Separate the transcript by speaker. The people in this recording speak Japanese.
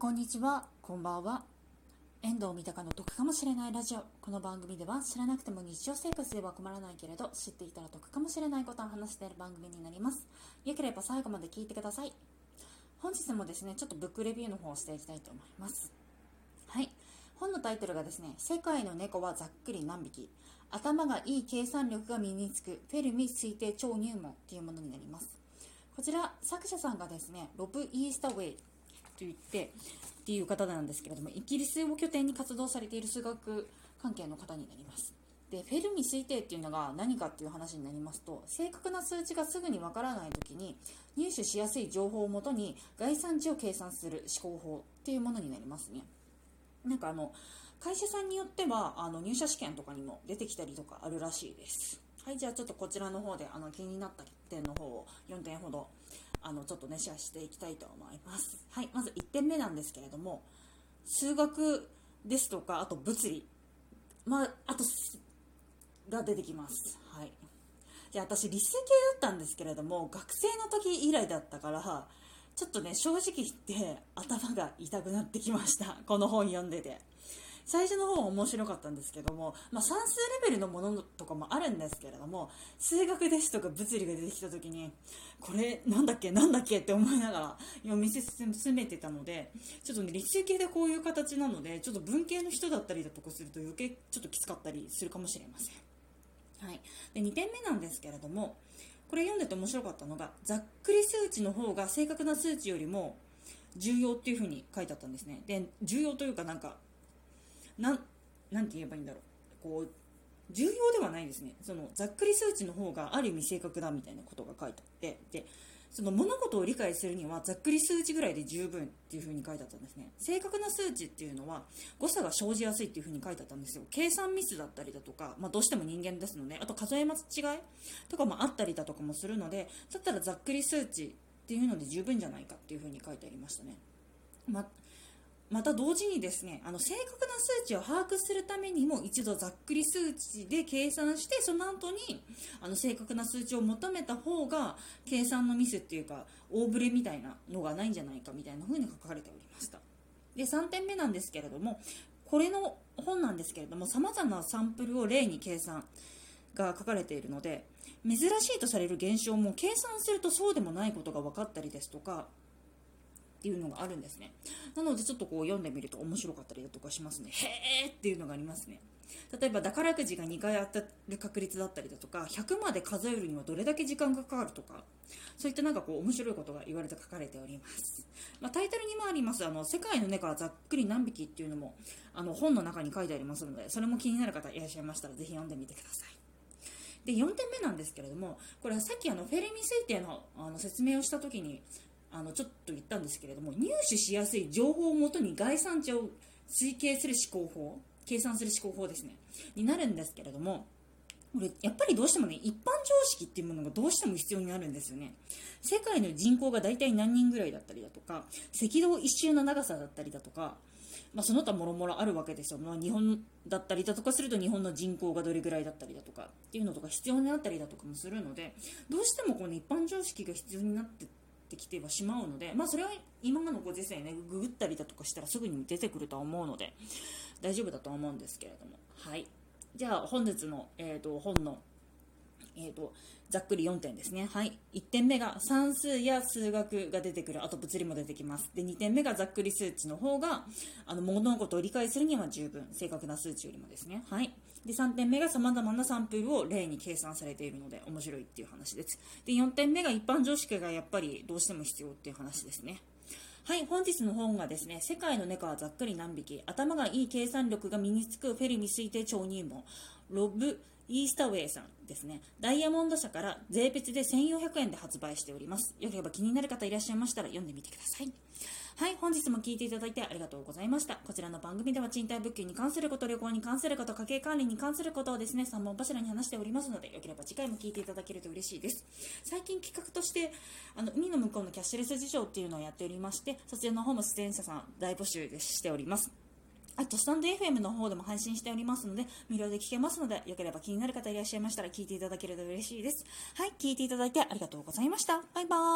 Speaker 1: こんにちは、こんばんは。遠藤三鷹の得かもしれないラジオ。この番組では知らなくても日常生活では困らないけれど、知っていたら得かもしれないことを話している番組になります。よければ最後まで聞いてください。本日もですね、ちょっとブックレビューの方をしていきたいと思います。はい。本のタイトルがですね、世界の猫はざっくり何匹頭がいい計算力が身につくフェルミ推定超入門というものになります。こちら、作者さんがですね、ロブ・イースタウェイといってっていう方なんですけれどもイギリスを拠点に活動されている数学関係の方になります。でフェルミ推定っていうのが何かっていう話になりますと正確な数値がすぐにわからない時に入手しやすい情報をもとに概算値を計算する思考法っていうものになりますね。なんかあの会社さんによってはあの入社試験とかにも出てきたりとかあるらしいです。はいじゃあちょっとこちらの方であの気になった点の方を4点ほどあのちょっとねシェアしていきたいと思います。はいまず1点目なんですけれども数学ですとかあと物理。まああとが出てきます。はい。で私理数系だったんですけれども学生の時以来だったからちょっとね正直言って頭が痛くなってきました。この本読んでて。最初の方は面白かったんですけども、まあ、算数レベルのものとかもあるんですけれども数学ですとか物理が出てきた時にこれなんだっけなんだっけって思いながら読み進めてたのでちょっとね理数系でこういう形なのでちょっと文系の人だったりだとかすると余計ちょっときつかったりするかもしれません、はい、で2点目なんですけれどもこれ読んでて面白かったのがざっくり数値の方が正確な数値よりも重要っていう風に書いてあったんですね。で重要というかなんかなんなんて言えばいいんだろう。こう重要ではないですね。そのざっくり数値の方がある意味正確だみたいなことが書いてあって。でその物事を理解するにはざっくり数値ぐらいで十分っていう風に書いてあったんですね。正確な数値っていうのは誤差が生じやすいっていう風に書いてあったんですよ。計算ミスだったりだとか、まあ、どうしても人間ですのであと数え間違いとかもあったりだとかもするのでだったらざっくり数値っていうので十分じゃないかっていう風に書いてありましたね、ままた同時にですねあの正確な数値を把握するためにも一度ざっくり数値で計算してその後にあの正確な数値を求めた方が計算のミスっていうか大ブレみたいなのがないんじゃないかみたいな風に書かれておりました。で3点目なんですけれどもこれの本なんですけれども様々なサンプルを例に計算が書かれているので珍しいとされる現象も計算するとそうでもないことが分かったりですとかっていうのがあるんですね。なのでちょっとこう読んでみると面白かったりだとかしますね。へーっていうのがありますね。例えば宝くじが2回当たる確率だったりだとか100まで数えるにはどれだけ時間がかかるとかそういったなんかこう面白いことが言われて書かれております、まあ、タイトルにもありますあの世界の猫はざっくり何匹っていうのもあの本の中に書いてありますのでそれも気になる方いらっしゃいましたらぜひ読んでみてくださいで4点目なんですけれどもこれはさっきあのフェルミ推定のあの説明をした時にあのちょっと言ったんですけれども入手しやすい情報をもとに概算値を推計する思考法計算する思考法ですね。になるんですけれどもこれやっぱりどうしてもね一般常識っていうものがどうしても必要になるんですよね。世界の人口が大体何人ぐらいだったりだとか赤道一周の長さだったりだとかまあ、その他もろもろあるわけですよ、まあ、日本だったりだとかすると日本の人口がどれぐらいだったりだとかっていうのとか必要になったりだとかもするのでどうしてもこの一般常識が必要になってってきてはしまうので、まあ、それは今のご時世ねググったりだとかしたらすぐに出てくるとは思うので大丈夫だとは思うんですけれども。はい。じゃあ本日の、えーと、本のえーと、ざっくり4点ですね。はい。1点目が算数や数学が出てくる。あと物理も出てきます。で、2点目がざっくり数値の方が、あの、物事を理解するには十分。正確な数値よりもですね。はい。で、3点目が様々なサンプルを例に計算されているので面白いっていう話です。で、4点目が一般常識がやっぱりどうしても必要っていう話ですね。はい、本日の本がですね、世界の猫はざっくり何匹、頭がいい計算力が身につくフェリミ推定超入門、ロブ・イースタウェイさんですね、ダイヤモンド社から税別で1400円で発売しております。よければ気になる方いらっしゃいましたら読んでみてください。はい、本日も聴いていただいてありがとうございました。こちらの番組では賃貸物件に関すること、旅行に関すること、家計管理に関することをですね、3本柱に話しておりますので、よければ次回も聞いていただけると嬉しいです。最近企画として、あの、海の向こうのキャッシュレス事情っていうのをやっておりまして、そちらの方も出演者さん大募集しております。あと、スタンド FM の方でも配信しておりますので、無料で聞けますので、よければ気になる方いらっしゃいましたら聞いていただけると嬉しいです。はい、聞いていただいてありがとうございました。バイバーイ。